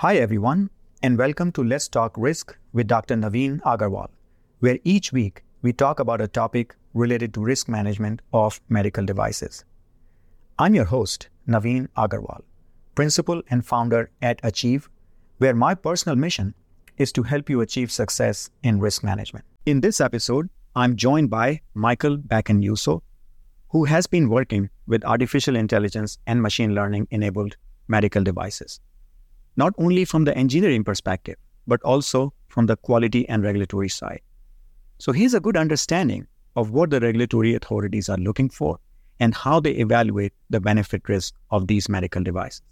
Hi, everyone, and welcome to Let's Talk Risk with Dr. Naveen Agarwal, where each week we talk about a topic related to risk management of medical devices. I'm your host, Naveen Agarwal, principal and founder at Achieve, where my personal mission is to help you achieve success in risk management. In this episode, I'm joined by Michael Bocchinfuso who has been working with artificial intelligence and machine learning enabled medical devices, not only from the engineering perspective, but also from the quality and regulatory side. So here's a good understanding of what the regulatory authorities are looking for and how they evaluate the benefit risk of these medical devices.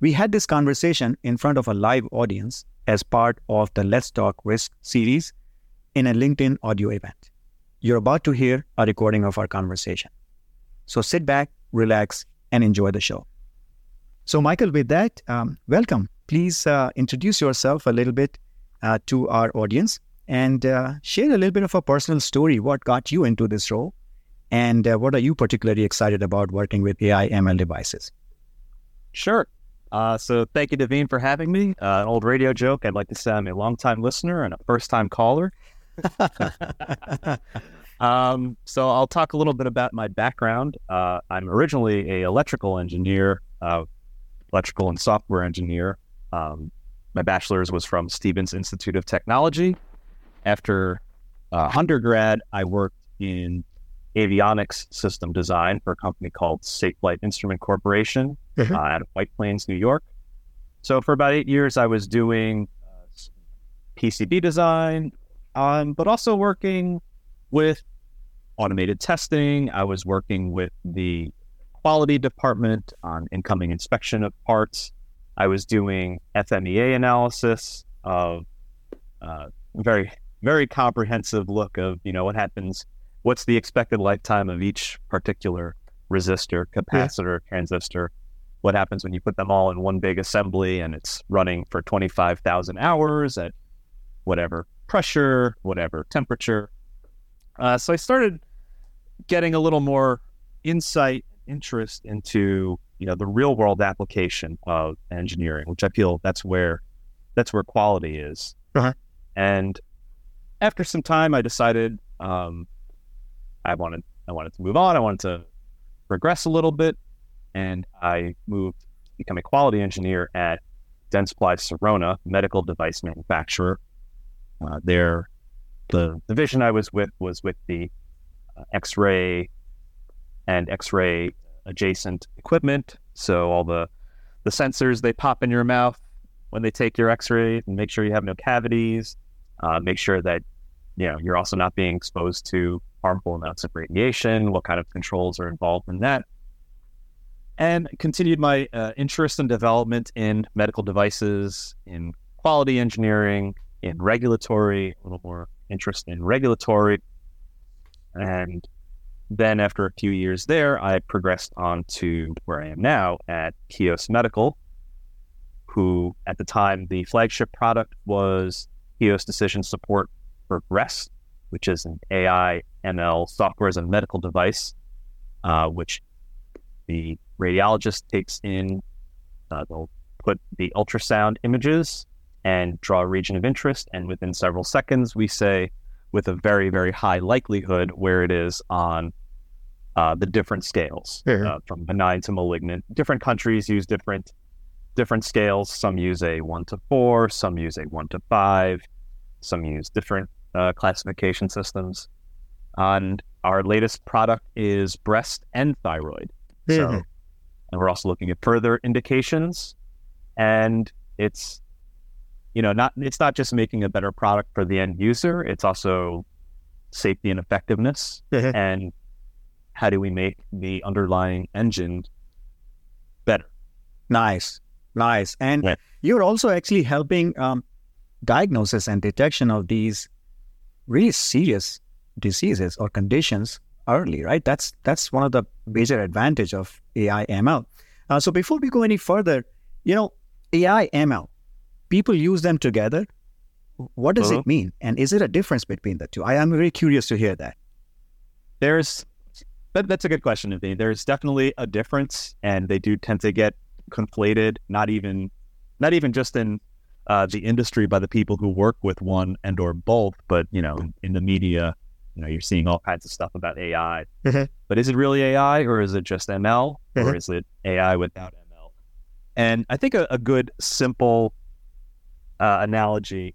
We had this conversation in front of a live audience as part of the Let's Talk Risk series in a LinkedIn audio event. You're about to hear a recording of our conversation. So sit back, relax, and enjoy the show. So, Michael, with that, um, welcome. Please uh, introduce yourself a little bit uh, to our audience and uh, share a little bit of a personal story. What got you into this role? And uh, what are you particularly excited about working with AI ML devices? Sure. Uh, so thank you, Naveen, for having me. Uh, an old radio joke. I'd like to say I'm a longtime listener and a first-time caller. um, so I'll talk a little bit about my background. I'm originally a electrical engineer, uh, electrical and software engineer. Um, my bachelor's was from Stevens Institute of Technology. After uh, undergrad, I worked in avionics system design for a company called Safe Flight Instrument Corporation mm-hmm. uh, out of White Plains, New York. So for about eight years, I was doing uh, PCB design, um, but also working with automated testing. I was working with the quality department on incoming inspection of parts. I was doing FMEA analysis of uh, very, very comprehensive look of you know what happens, what's the expected lifetime of each particular resistor, capacitor, yeah. transistor, what happens when you put them all in one big assembly and it's running for 25,000 hours at whatever pressure, whatever temperature. Uh, so I started getting a little more insight, interest into you know the real world application of engineering, which I feel that's where that's where quality is. Uh-huh. And after some time, I decided um, I wanted I wanted to move on. I wanted to progress a little bit and I moved to become a quality engineer at Dentsply Sirona, medical device manufacturer. Uh, there, the division I was with was with the uh, X-ray and X-ray adjacent equipment. So all the the sensors they pop in your mouth when they take your X-ray and make sure you have no cavities. Uh, make sure that you know you're also not being exposed to harmful amounts of radiation. What kind of controls are involved in that? and continued my uh, interest and development in medical devices, in quality engineering, in regulatory, a little more interest in regulatory. And then after a few years there, I progressed on to where I am now at Koios Medical, who at the time the flagship product was Koios Decision Support for Breast, which is an AI ML software as a medical device, uh, which the radiologist takes in, uh, they'll put the ultrasound images and draw a region of interest. And within several seconds, we say with a very, very high likelihood where it is on uh, the different scales uh, from benign to malignant. Different countries use different different scales. Some use a one to four, some use a one to five, some use different uh, classification systems. And our latest product is breast and thyroid. Mm-hmm. So and we're also looking at further indications. And it's, you know, not it's not just making a better product for the end user, it's also safety and effectiveness. Mm-hmm. And how do we make the underlying engine better? Nice. Nice. And yeah. you're also actually helping um, diagnosis and detection of these really serious diseases or conditions early, right? That's that's one of the major advantage of AI ML. Uh, so before we go any further, you know, AI ML, people use them together. What does uh-huh. it mean, and is it a difference between the two? I am very curious to hear that. There's that, that's a good question, Naveen. There's definitely a difference, and they do tend to get conflated. Not even not even just in uh, the industry by the people who work with one and or both, but you know, in the media, you know, you're seeing all kinds of stuff about AI. Mm-hmm. But is it really AI or is it just ML Mhm. or is it AI without ML? And I think a, a good simple uh, analogy,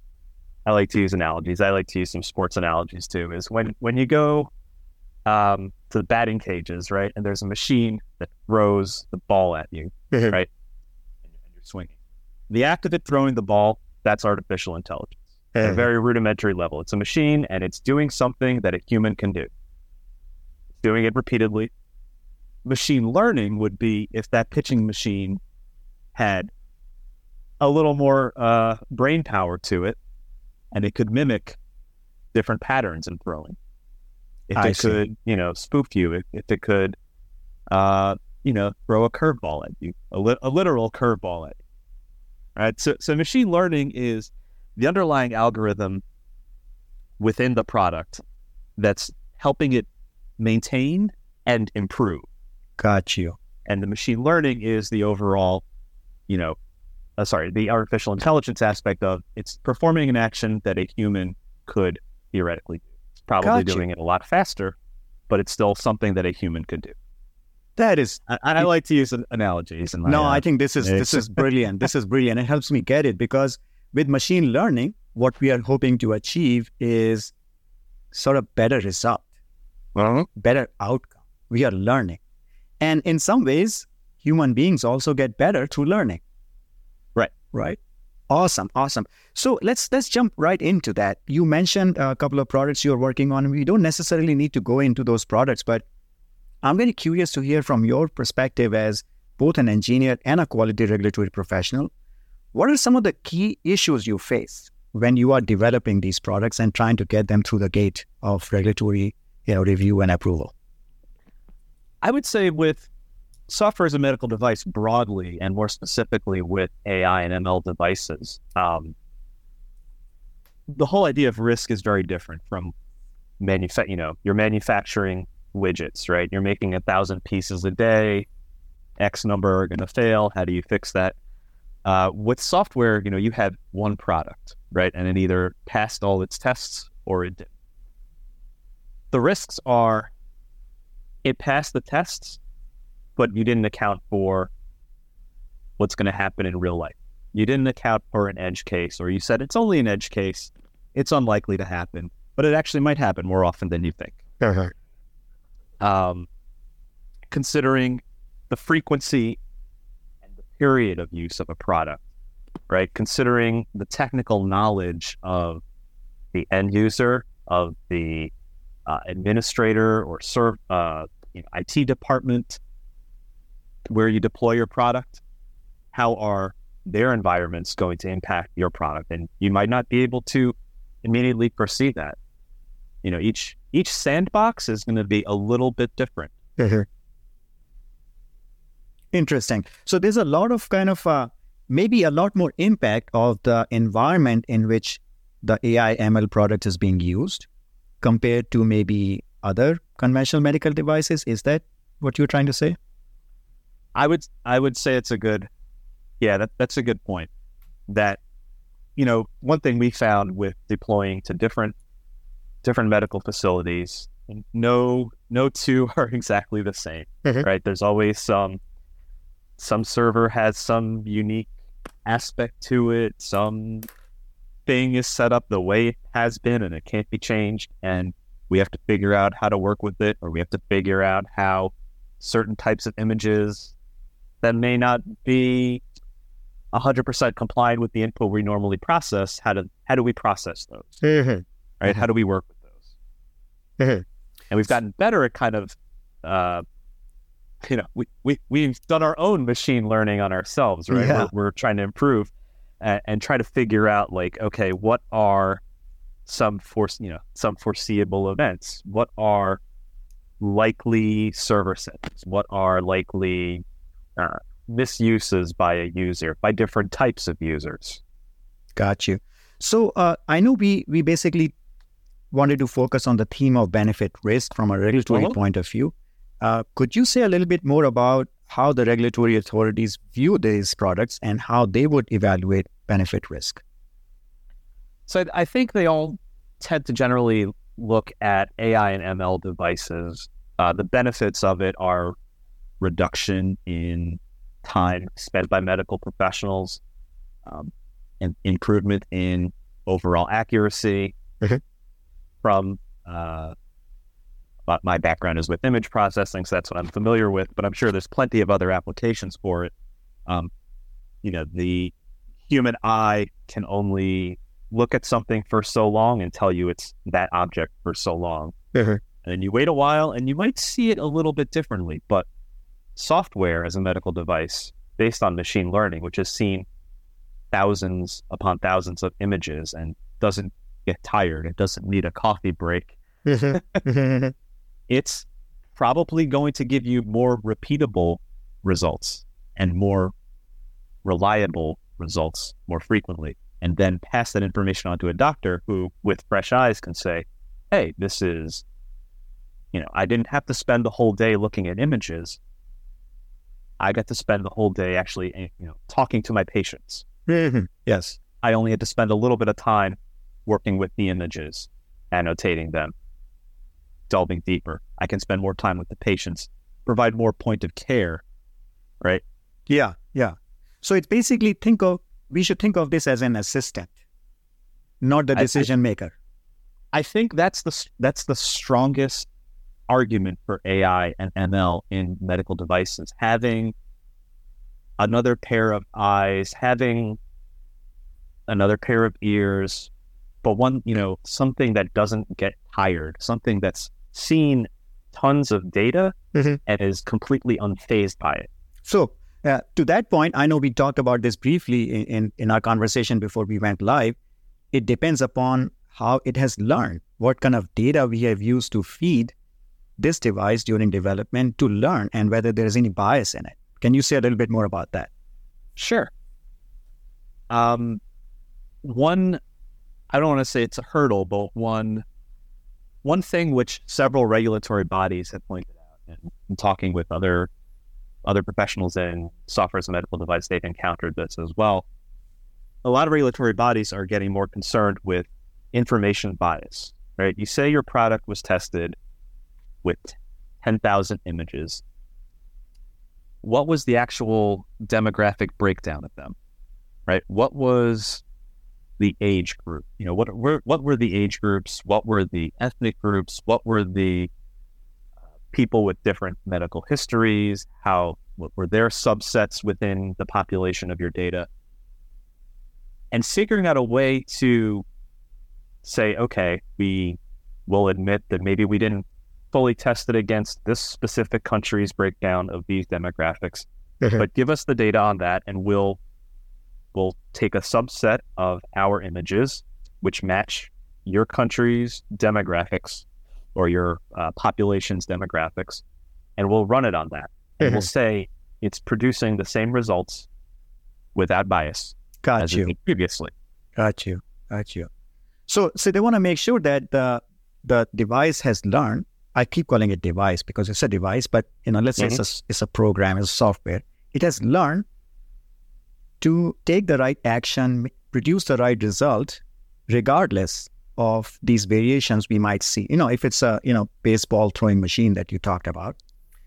I like to use analogies. I like to use some sports analogies too. Is when when you go um, to the batting cages, right, and there's a machine that throws the ball at you, right, and, and you're swinging. The act of it throwing the ball, that's artificial intelligence at a very rudimentary level. It's a machine and it's doing something that a human can do. It's doing it repeatedly. Machine learning would be if that pitching machine had a little more uh, brain power to it and it could mimic different patterns in throwing. If I it see. could, you know, spoof you, if, if it could, uh, you know, throw a curveball at you, a, li- a literal curveball at you. Right. So, so machine learning is the underlying algorithm within the product that's helping it maintain and improve. Got you. And the machine learning is the overall, you know, uh, sorry, the artificial intelligence aspect of it's performing an action that a human could theoretically do. It's probably Got you. doing it a lot faster, but it's still something that a human could do. That is I, I like to use an- analogies. My, no, uh, I think this is this is brilliant. This is brilliant. It helps me get it because with machine learning, what we are hoping to achieve is sort of better result, uh-huh. better outcome. We are learning, and in some ways, human beings also get better through learning. Right. Awesome. Awesome. So let's let's jump right into that. You mentioned a couple of products you're working on. We don't necessarily need to go into those products, but I'm very curious to hear from your perspective as both an engineer and a quality regulatory professional. What are some of the key issues you face when you are developing these products and trying to get them through the gate of regulatory you know, review and approval? I would say with software as a medical device broadly, and more specifically with AI and ML devices, um, the whole idea of risk is very different from manufa- You know, you're manufacturing widgets, right? You're making a thousand pieces a day. X number are going to fail. How do you fix that? Uh, with software, you know, you had one product, right, and it either passed all its tests or it didn't. The risks are it passed the tests, but you didn't account for what's going to happen in real life. You didn't account for an edge case, or you said it's only an edge case. It's unlikely to happen, but it actually might happen more often than you think. Um, considering the frequency and the period of use of a product, right? Considering the technical knowledge of the end user, of the uh, administrator or serve uh, you know, IT department, where you deploy your product, how are their environments going to impact your product? And you might not be able to immediately foresee that. You know, each each sandbox is going to be a little bit different. Interesting. So there's a lot of kind of uh, maybe a lot more impact of the environment in which the AI ML product is being used compared to maybe other conventional medical devices. Is that what you're trying to say? I would I would say it's a good yeah, that, that's a good point. That you know, one thing we found with deploying to different different medical facilities, no no two are exactly the same. Mhm. Right? There's always some some server has some unique aspect to it, some thing is set up the way it has been and it can't be changed and we have to figure out how to work with it or we have to figure out how certain types of images that may not be 100% compliant with the input we normally process how do how do we process those? Right? How do we work with those? Mhm. and we've gotten better at kind of uh, you know we, we we've done our own machine learning on ourselves right? Yeah. we're, we're trying to improve and, and try to figure out like okay what are some force you know some foreseeable events? What are likely server settings what are likely uh, misuses by a user by different types of users Got you. So uh, I know we we basically wanted to focus on the theme of benefit risk from a regulatory Uh-huh. point of view. Uh, could you say a little bit more about how the regulatory authorities view these products and how they would evaluate benefit risk? So I think they all tend to generally look at AI and ML devices. Uh, the benefits of it are reduction in time spent by medical professionals, um, and improvement in overall accuracy. Mm-hmm. From uh, my background is with image processing, so that's what I'm familiar with. But I'm sure there's plenty of other applications for it. Um, you know, the human eye can only look at something for so long and tell you it's that object for so long. Mm-hmm. And then you wait a while and you might see it a little bit differently. But software as a medical device based on machine learning, which has seen thousands upon thousands of images and doesn't get tired, it doesn't need a coffee break. Mm-hmm. it's probably going to give you more repeatable results and more reliable results more frequently, and then pass that information on to a doctor who, with fresh eyes, can say, Hey, this is, you know, I didn't have to spend the whole day looking at images. I got to spend the whole day actually, eh, you know, talking to my patients. Mm-hmm. Yes. I only had to spend a little bit of time working with the images, annotating them, delving deeper. I can spend more time with the patients, provide more point of care, right? Yeah, yeah. So it's basically think of we should think of this as an assistant, not the decision I, maker. I think that's the that's the strongest argument for AI and ML in medical devices. Having another pair of eyes, having another pair of ears, but one, you know, something that doesn't get tired, something that's seen tons of data mm-hmm. and is completely unfazed by it. So, uh, to that point, I know we talked about this briefly in, in, in our conversation before we went live. It depends upon how it has learned, what kind of data we have used to feed this device during development to learn and whether there is any bias in it. Can you say a little bit more about that? Sure. Um, one, I don't want to say it's a hurdle, but one, one thing which several regulatory bodies have pointed out, and talking with other other professionals in software as a medical device, they've encountered this as well. A lot of regulatory bodies are getting more concerned with information bias. Right? You say your product was tested with 10,000 images, what was the actual demographic breakdown of them? Right? What was the age group? You know, what were what were the age groups? What were the ethnic groups? What were the uh, people with different medical histories? How what were their subsets within the population of your data? And figuring out a way to say, okay, we will admit that maybe we didn't fully tested against this specific country's breakdown of these demographics. Mm-hmm. But give us the data on that, and we'll we'll take a subset of our images which match your country's demographics or your uh, population's demographics, and we'll run it on that. And Mm-hmm. we'll say it's producing the same results without bias Got as you. previously. Got you. Got you. So, so they want to make sure that the the device has learned. I keep calling it device because it's a device, but you know, let's say it's a mm-hmm. it's a program, it's a software. It has learned to take the right action, produce the right result, regardless of these variations we might see. You know, if it's a you know baseball throwing machine that you talked about,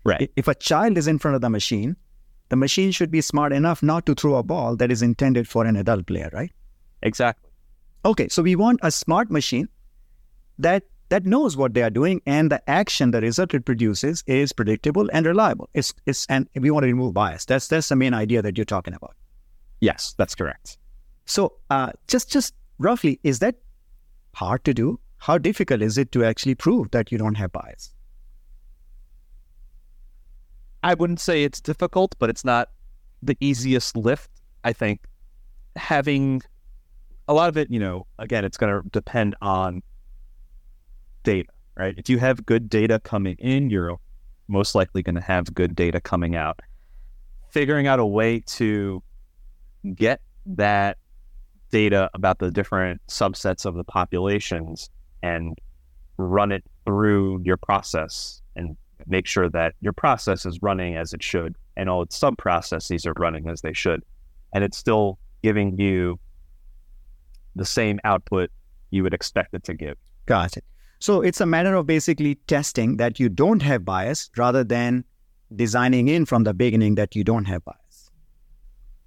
Right. if a child is in front of the machine, the machine should be smart enough not to throw a ball that is intended for an adult player, right? Exactly. Okay, so we want a smart machine that that knows what they are doing and the action, the result it produces is predictable and reliable. It's it's and we want to remove bias. That's that's the main idea that you're talking about. Yes, that's correct. So uh, just just roughly, is that hard to do? How difficult is it to actually prove that you don't have bias? I wouldn't say it's difficult, but it's not the easiest lift. I think having a lot of it, you know, again, it's going to depend on data, right? If you have good data coming in, you're most likely going to have good data coming out. Figuring out a way to get that data about the different subsets of the populations and run it through your process and make sure that your process is running as it should and all its sub processes are running as they should. And it's still giving you the same output you would expect it to give. Got it. So it's a matter of basically testing that you don't have bias rather than designing in from the beginning that you don't have bias.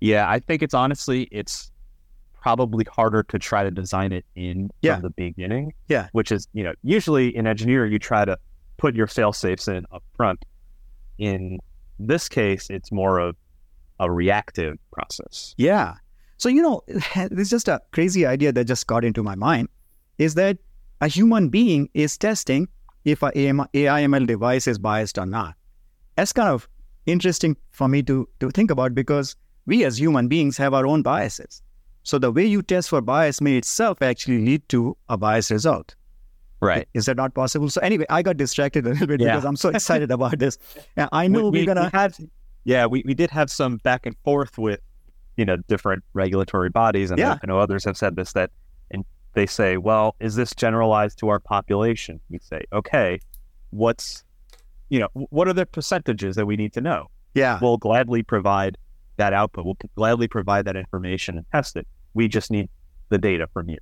Yeah, I think it's honestly it's probably harder to try to design it in Yeah. from the beginning. Yeah. Which is, you know, usually in engineering you try to put your fail safes in up front. In this case, it's more of a reactive process. Yeah. So, you know, there's just a crazy idea that just got into my mind is that a human being is testing if a AIML device is biased or not. That's kind of interesting for me to, to think about because we as human beings have our own biases. So the way you test for bias may itself actually lead to a biased result. Right. Is that not possible? So anyway, I got distracted a little bit Yeah. because I'm so excited about this. And I know we, are gonna we had yeah we, we did have some back and forth with you know different regulatory bodies and Yeah. I know others have said this that and they say well is this generalized to our population? We say okay what's you know what are the percentages that we need to know? Yeah. we'll gladly provide that output. We'll gladly provide that information and test it. We just need the data from you.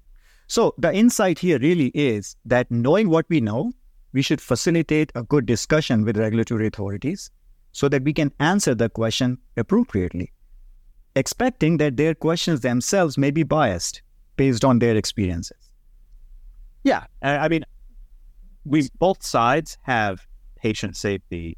So the insight here really is that knowing what we know, we should facilitate a good discussion with regulatory authorities so that we can answer the question appropriately, expecting that their questions themselves may be biased based on their experiences. Yeah, I mean, we both sides have patient safety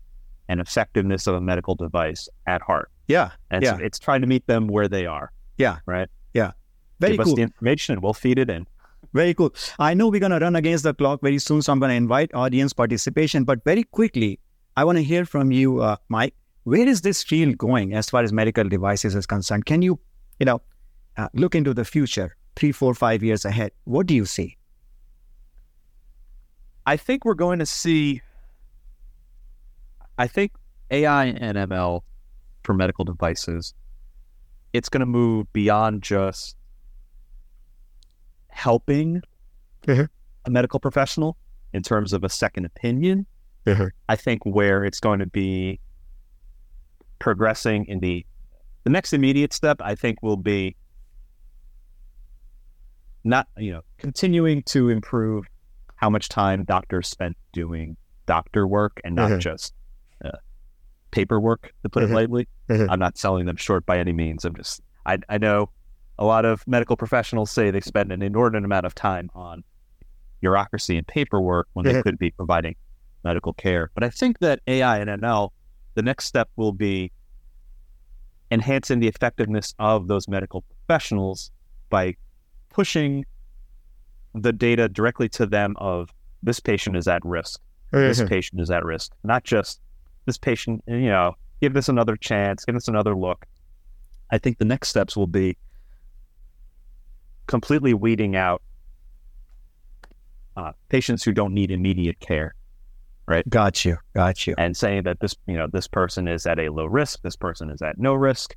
and effectiveness of a medical device at heart, Yeah, and Yeah. so it's trying to meet them where they are. Yeah. right. Yeah, very Give cool. us the information, and we'll feed it in. Very cool. I know we're going to run against the clock very soon, so I'm going to invite audience participation. But very quickly, I want to hear from you, uh, Mike. Where is this field going as far as medical devices is concerned? Can you, you know, uh, look into the future, three, four, five years ahead? What do you see? I think we're going to see. I think AI and ML for medical devices, it's going to move beyond just helping Mhm. a medical professional in terms of a second opinion. I think where it's going to be progressing in the the next immediate step, I think will be not you know continuing to improve how much time doctors spent doing doctor work and not Mhm. just uh, paperwork, to put Mhm. it lightly. Mhm. I'm not selling them short by any means. I'm just I I know a lot of medical professionals say they spend an inordinate amount of time on bureaucracy and paperwork when they Mhm. could be providing medical care. But I think that AI and ML, the next step will be enhancing the effectiveness of those medical professionals by pushing the data directly to them of this patient is at risk, this patient is at risk, not just this patient, you know, give this another chance, give this another look. I think the next steps will be completely weeding out uh, patients who don't need immediate care Right. Got you. Got you. and saying that this, you know, this person is at a low risk, this person is at no risk.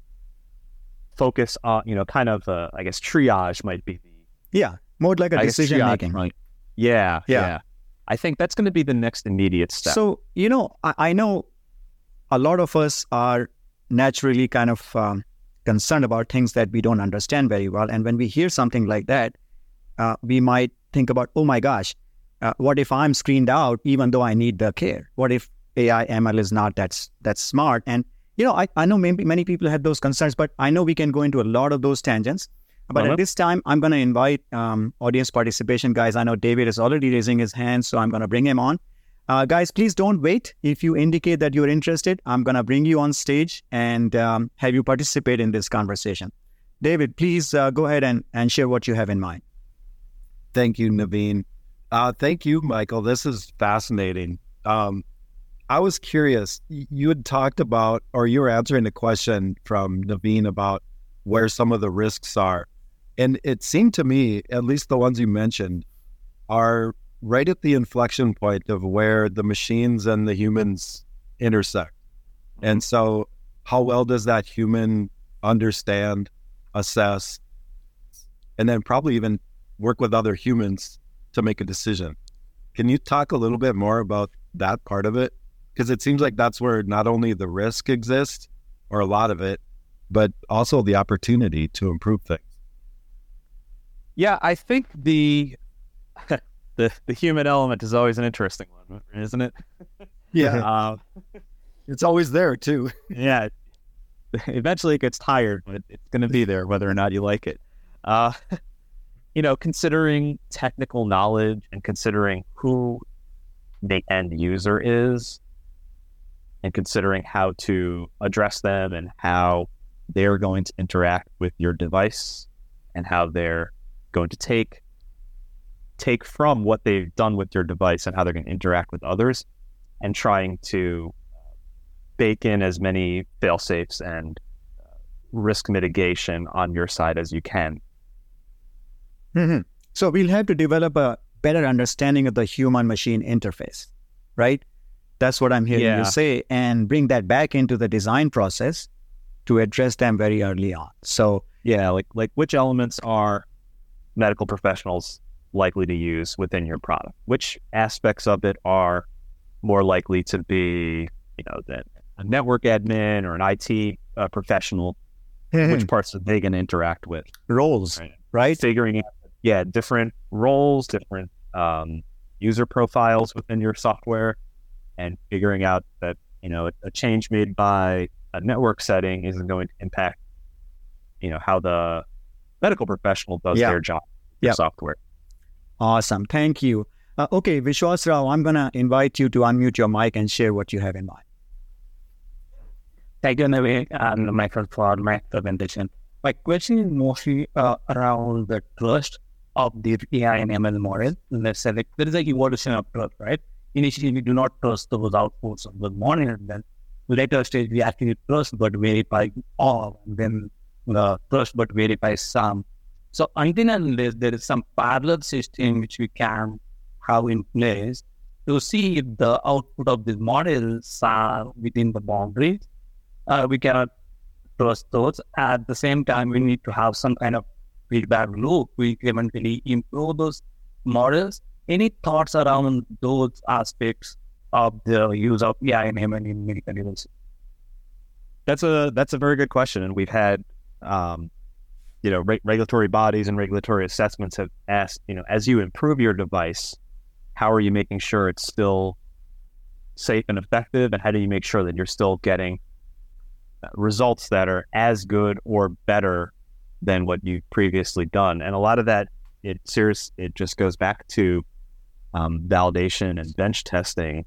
Focus on, you know, kind of, uh, I guess, triage might be the Yeah. More like a I decision making. might- Yeah, Yeah. yeah, I think that's going to be the next immediate step. So, you know, I, I know a lot of us are naturally kind of um, concerned about things that we don't understand very well. And when we hear something like that, uh, we might think about, oh my gosh, uh, what if I'm screened out even though I need the care? What if AI ML is not that, that smart? And, you know, I, I know maybe many people have those concerns, but I know we can go into a lot of those tangents. But at this time, I'm going to invite um, audience participation, guys. I know David is already raising his hand, so I'm going to bring him on. Uh, guys, please don't wait. If you indicate that you're interested, I'm going to bring you on stage and um, have you participate in this conversation. David, please uh, go ahead and, and share what you have in mind. Thank you, Naveen. Uh, thank you, Michael. This is fascinating. Um, I was curious. You had talked about, or you were answering the question from Naveen about where some of the risks are. And it seemed to me, at least the ones you mentioned, are right at the inflection point of where the machines and the humans intersect. And mm-hmm. so, how well does that human understand, assess, and then probably even work with other humans to make a decision? Can you talk a little bit more about that part of it? Because it seems like that's where not only the risk exists, or a lot of it, but also the opportunity to improve things. Yeah, I think the the the human element is always an interesting one, isn't it? Yeah, Uh, it's always there too. yeah. Eventually, it gets tired, but it's going to be there whether or not you like it. Uh, you know, considering technical knowledge and considering who the end user is, and considering how to address them and how they're going to interact with your device and how they're going to take take from what they've done with your device and how they're going to interact with others and trying to bake in as many fail safes and uh, risk mitigation on your side as you can. Mhm. So we'll have to develop a better understanding of the human machine interface, right? That's what I'm hearing Yeah. you say, and bring that back into the design process to address them very early on. So, Yeah, like like which elements are medical professionals likely to use within your product? Which aspects of it are more likely to be, you know, that a network admin or an IT uh, professional? Which parts are they going to interact with? roles, Right. right? figuring out, yeah, different roles, different um, user profiles within your software, and figuring out that you know a, a change made by a network setting isn't going to impact, you know, how the medical professional does Yeah. their job, with Yeah. software. Awesome. Thank you. Uh, okay, Vishwas Rao, I'm going to invite you to unmute your mic and share what you have in mind. Thank you, Naveen and Michael, for my presentation. My question is mostly uh, around the trust of the AI and ML model. Let's say like, there is an evolution of trust, right? Initially, we do not trust those outputs of the model, and then later stage we actually trust but verify all, and then the trust but verify some. So until and unless there is some parallel system which we can have in place to see if the output of these models are within the boundaries, uh, we cannot trust those. At the same time, we need to have some kind of feedback loop. We incrementally improve those models. Any thoughts around those aspects of the use of AI and ML in medical devices? That's a that's a very good question, and we've had, um, you know, re- regulatory bodies and regulatory assessments have asked, you know, as you improve your device, how are you making sure it's still safe and effective, and how do you make sure that you're still getting uh, results that are as good or better than what you've previously done? And a lot of that, it serious, it just goes back to um, validation and bench testing,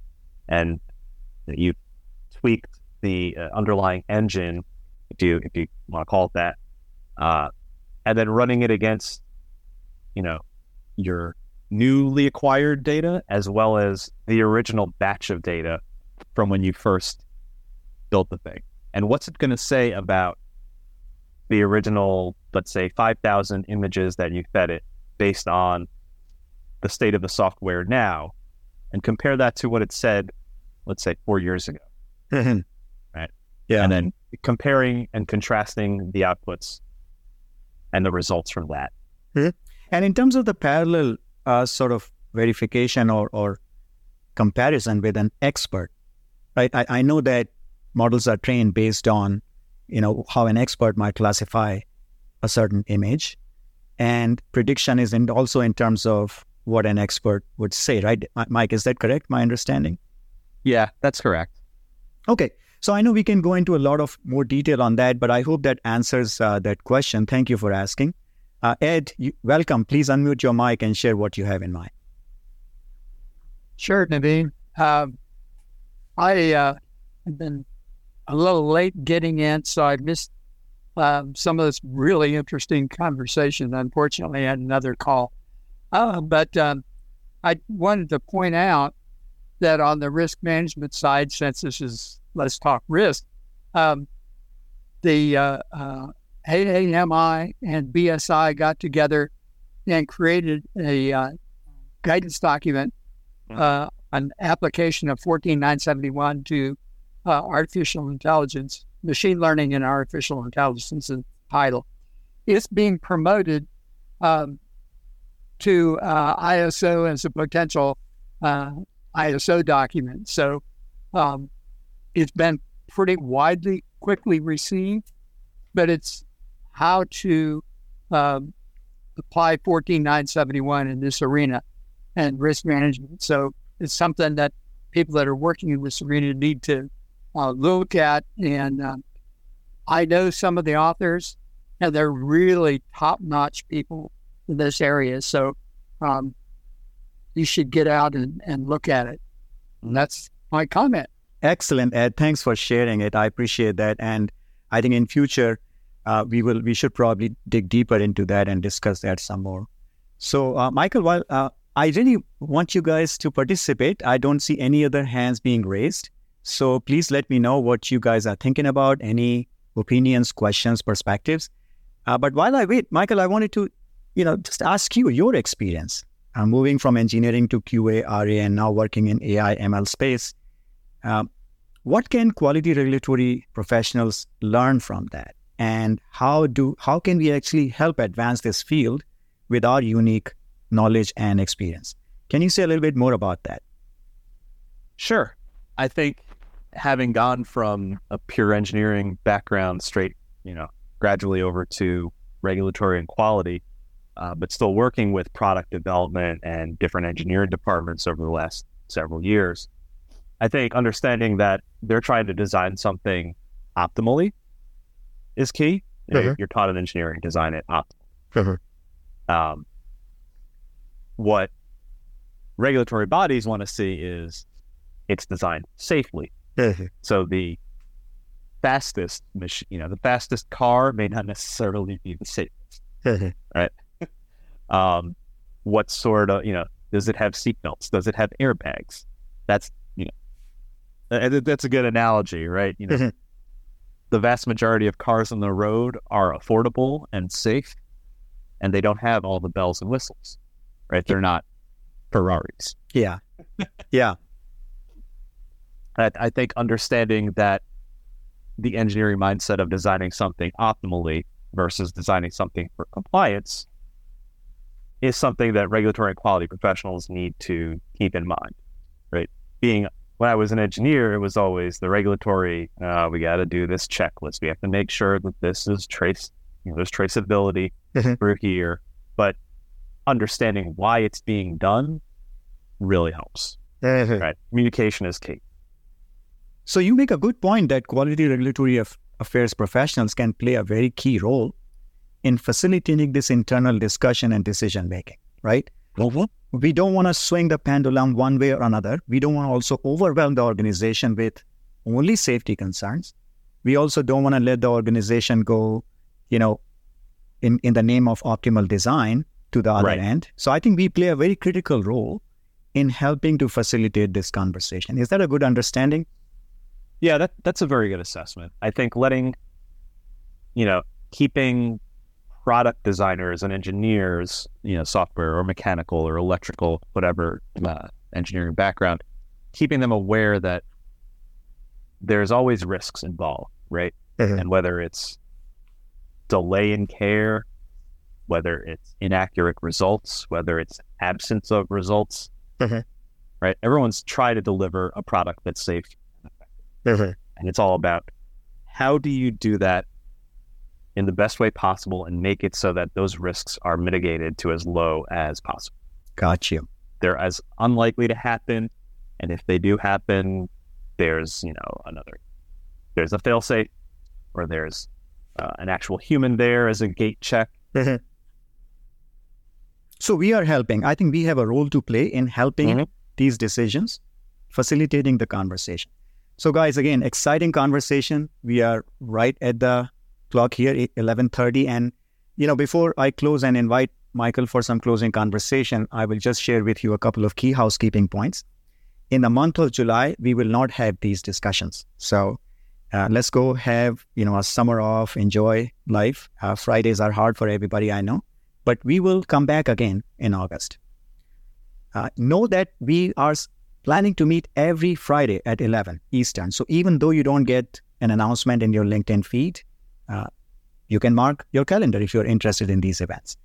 and you tweaked the uh, underlying engine, if you if you want to call it that, uh, and then running it against, you know, your newly acquired data as well as the original batch of data from when you first built the thing. And what's it going to say about the original, let's say, five thousand images that you fed it based on the state of the software now, and compare that to what it said, let's say, four years ago. Yeah. and then comparing and contrasting the outputs and the results from that. And in terms of the parallel uh, sort of verification or, or comparison with an expert, right? I, I know that models are trained based on, you know, how an expert might classify a certain image, and prediction is in, also in terms of what an expert would say, right? Mike, is that correct? My understanding. Yeah, that's correct. Okay. So I know we can go into a lot of more detail on that, but I hope that answers uh, that question. Thank you for asking. Uh, Ed, you, welcome. Please unmute your mic and share what you have in mind. Sure, Naveen. Um, I uh, have been a little late getting in, so I missed um, some of this really interesting conversation. Unfortunately, I had another call. Uh, but um, I wanted to point out that on the risk management side, since this is Let's Talk Risk, um, the uh, uh, AAMI and BSI got together and created a uh, guidance document uh, an application of 14971 to uh, artificial intelligence, machine learning and artificial intelligence is title. It's being promoted um, to uh, ISO as a potential uh, ISO document. So um, it's been pretty widely, quickly received, but it's how to um, apply 14971 in this arena and risk management. So it's something that people that are working in this arena need to uh, look at. And uh, I know some of the authors, and they're really top notch people in this area. So um, you should get out and, and look at it. And that's my comment. Excellent, Ed. Thanks for sharing it. I appreciate that. And I think in future, uh, we will we should probably dig deeper into that and discuss that some more. So, uh, Michael, while uh, I really want you guys to participate, I don't see any other hands being raised. So please let me know what you guys are thinking about, any opinions, questions, perspectives. Uh, but while I wait, Michael, I wanted to, you know, just ask you your experience uh, moving from engineering to QA, RA, and now working in AI ML space. Uh, what can quality regulatory professionals learn from that? and how do how can we actually help advance this field with our unique knowledge and experience? Can you say a little bit more about that? Sure. I think having gone from a pure engineering background straight you know gradually over to regulatory and quality uh, but still working with product development and different engineering departments over the last several years i think understanding that they're trying to design something optimally is key. You know, You're taught in engineering, design it optimally. Um, what regulatory bodies want to see is it's designed safely. so the fastest machine, you know, the fastest car may not necessarily be the safest, right? um, what sort of, you know, does it have seatbelts? Does it have airbags? That's, you that's a good analogy, right? You know, mm-hmm. the vast majority of cars on the road are affordable and safe, and they don't have all the bells and whistles, right? They're not Ferraris. Yeah. yeah. I, I think understanding that the engineering mindset of designing something optimally versus designing something for compliance is something that regulatory and quality professionals need to keep in mind, right? Being when I was an engineer, it was always the regulatory. Uh, we got to do this checklist. We have to make sure that this is trace. You know, there's traceability mm-hmm. through here, but understanding why it's being done really helps. Mm-hmm. Right, communication is key. So you make a good point that quality regulatory af- affairs professionals can play a very key role in facilitating this internal discussion and decision making. Right. Mm-hmm we don't want to swing the pendulum one way or another. We don't want to also overwhelm the organization with only safety concerns. We also don't want to let the organization go, you know, in, in the name of optimal design to the other right. end. So I think we play a very critical role in helping to facilitate this conversation. Is that a good understanding? Yeah, that that's a very good assessment. I think letting, you know, keeping product designers and engineers, you know, software or mechanical or electrical, whatever uh, engineering background, keeping them aware that there's always risks involved, right? Mm-hmm. And whether it's delay in care, whether it's inaccurate results, whether it's absence of results, mm-hmm. right? Everyone's trying to deliver a product that's safe. Mm-hmm. And it's all about how do you do that in the best way possible and make it so that those risks are mitigated to as low as possible. Got you. They're as unlikely to happen. And if they do happen, there's, you know, another, there's a failsafe or there's uh, an actual human there as a gate check. Mm-hmm. So we are helping. I think we have a role to play in helping mm-hmm. these decisions, facilitating the conversation. So guys, again, exciting conversation. We are right at the clock here, 11.30. And, you know, before I close and invite Michael for some closing conversation, I will just share with you a couple of key housekeeping points. In the month of July, we will not have these discussions. So uh, let's go have, you know, a summer off, enjoy life. Uh, Fridays are hard for everybody, I know, but we will come back again in August. Uh, know that we are planning to meet every Friday at 11 Eastern. So even though you don't get an announcement in your LinkedIn feed, uh, you can mark your calendar if you're interested in these events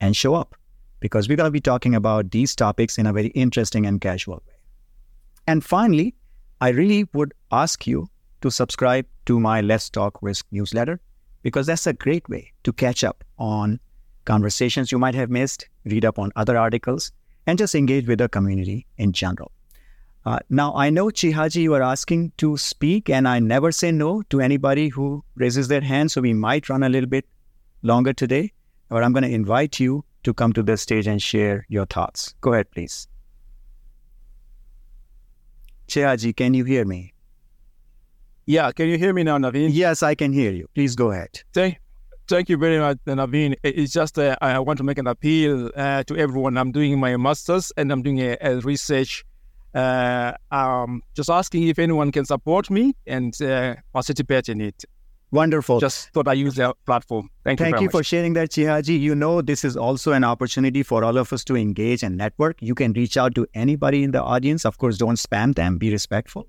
and show up because we're going to be talking about these topics in a very interesting and casual way. And finally, I really would ask you to subscribe to my Let's Talk Risk newsletter because that's a great way to catch up on conversations you might have missed, read up on other articles, and just engage with the community in general. Uh, now, I know, Chihaji, you are asking to speak, and I never say no to anybody who raises their hand, so we might run a little bit longer today, but I'm going to invite you to come to the stage and share your thoughts. Go ahead, please. Chihaji, can you hear me? Yeah, can you hear me now, Naveen? Yes, I can hear you. Please go ahead. Thank, thank you very much, Naveen. It's just uh, I want to make an appeal uh, to everyone. I'm doing my master's and I'm doing a, a research. Uh, um, just asking if anyone can support me and uh, participate in it. Wonderful. Just thought I use the platform. Thank, Thank you. Thank you much. for sharing that, Chihaji. You know, this is also an opportunity for all of us to engage and network. You can reach out to anybody in the audience. Of course, don't spam them, be respectful,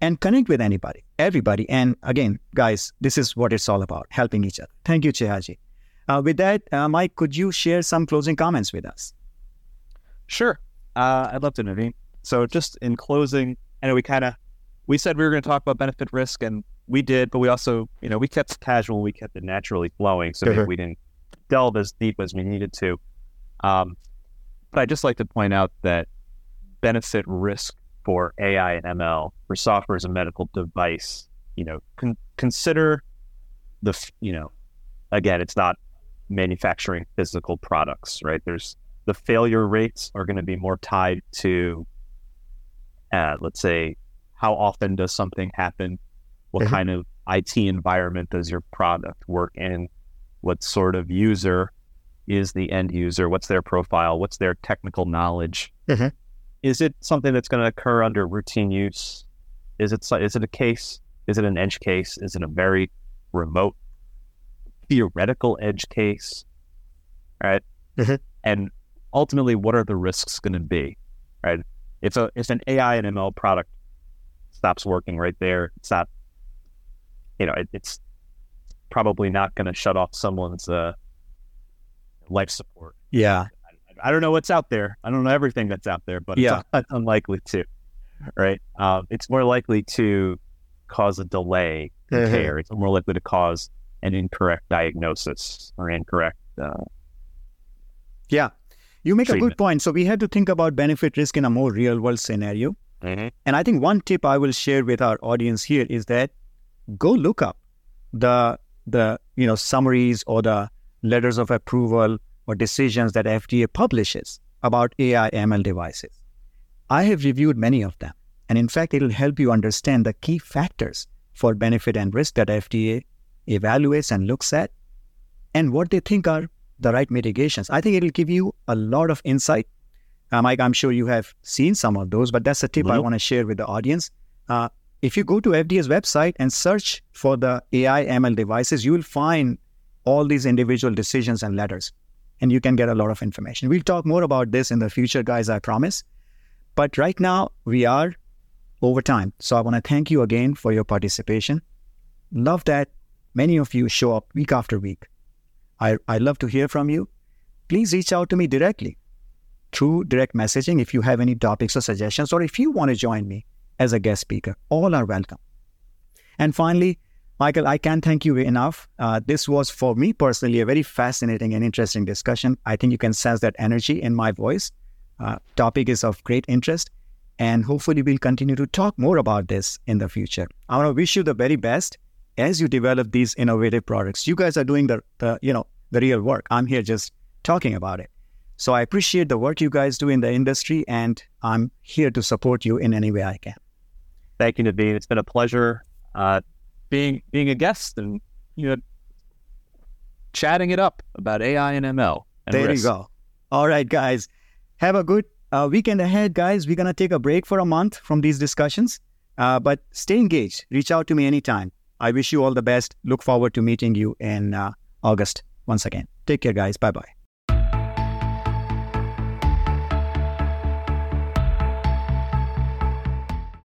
and connect with anybody, everybody. And again, guys, this is what it's all about helping each other. Thank you, Chihaji. Uh, with that, uh, Mike, could you share some closing comments with us? Sure. Uh, I'd love to, Naveen. So just in closing, I know we kind of we said we were going to talk about benefit risk, and we did, but we also, you know, we kept it casual, we kept it naturally flowing, so maybe we didn't delve as deep as we needed to. Um, but I'd just like to point out that benefit risk for AI and ML for software as a medical device, you know, con- consider the, you know, again, it's not manufacturing physical products, right? There's the failure rates are going to be more tied to, uh, let's say, how often does something happen? What Mhm. kind of IT environment does your product work in? What sort of user is the end user? What's their profile? What's their technical knowledge? Mhm. Is it something that's going to occur under routine use? Is it is it a case? Is it an edge case? Is it a very remote theoretical edge case? Right. Mhm. And ultimately, what are the risks going to be? Right. If a if an AI and ML product stops working right there, it's not. You know, it, it's probably not going to shut off someone's uh, life support. Yeah. I don't know what's out there. I don't know everything that's out there, but Yeah. it's un- unlikely to, right? Um, it's more likely to cause a delay in Mhm. care. It's more likely to cause an incorrect diagnosis or incorrect. Uh, Yeah. You make a good point. So we have to think about benefit risk in a more real world scenario. Mm-hmm. And I think one tip I will share with our audience here is that go look up the the you know summaries or the letters of approval or decisions that FDA publishes about AI ML devices. I have reviewed many of them, and in fact, it'll help you understand the key factors for benefit and risk that FDA evaluates and looks at, and what they think are the right mitigations. I think it'll give you a lot of insight. Uh, Mike, I'm sure you have seen some of those, but that's a tip I Mhm. want to share with the audience. Uh, if you go to FDA's website and search for the AI ML devices, you will find all these individual decisions and letters, and you can get a lot of information. We'll talk more about this in the future, guys, I promise. But right now, we are over time. So I want to thank you again for your participation. Love that many of you show up week after week. I, I love to hear from you. Please reach out to me directly through direct messaging if you have any topics or suggestions, or if you want to join me as a guest speaker. All are welcome. And finally, Michael, I can't thank you enough. Uh, this was, for me personally, a very fascinating and interesting discussion. I think you can sense that energy in my voice. Uh, topic is of great interest, and hopefully, we'll continue to talk more about this in the future. I want to wish you the very best as you develop these innovative products. You guys are doing the, the you know the real work. I'm here just talking about it. So I appreciate the work you guys do in the industry, and I'm here to support you in any way I can. thank you, Naveen. It's been a pleasure uh, being being a guest and you know chatting it up about AI and ML. And there risk. you go. All right, guys. Have a good uh, weekend ahead, guys. We're going to take a break for a month from these discussions, uh, but stay engaged. Reach out to me anytime. I wish you all the best. Look forward to meeting you in uh, August once again. Take care, guys. Bye bye.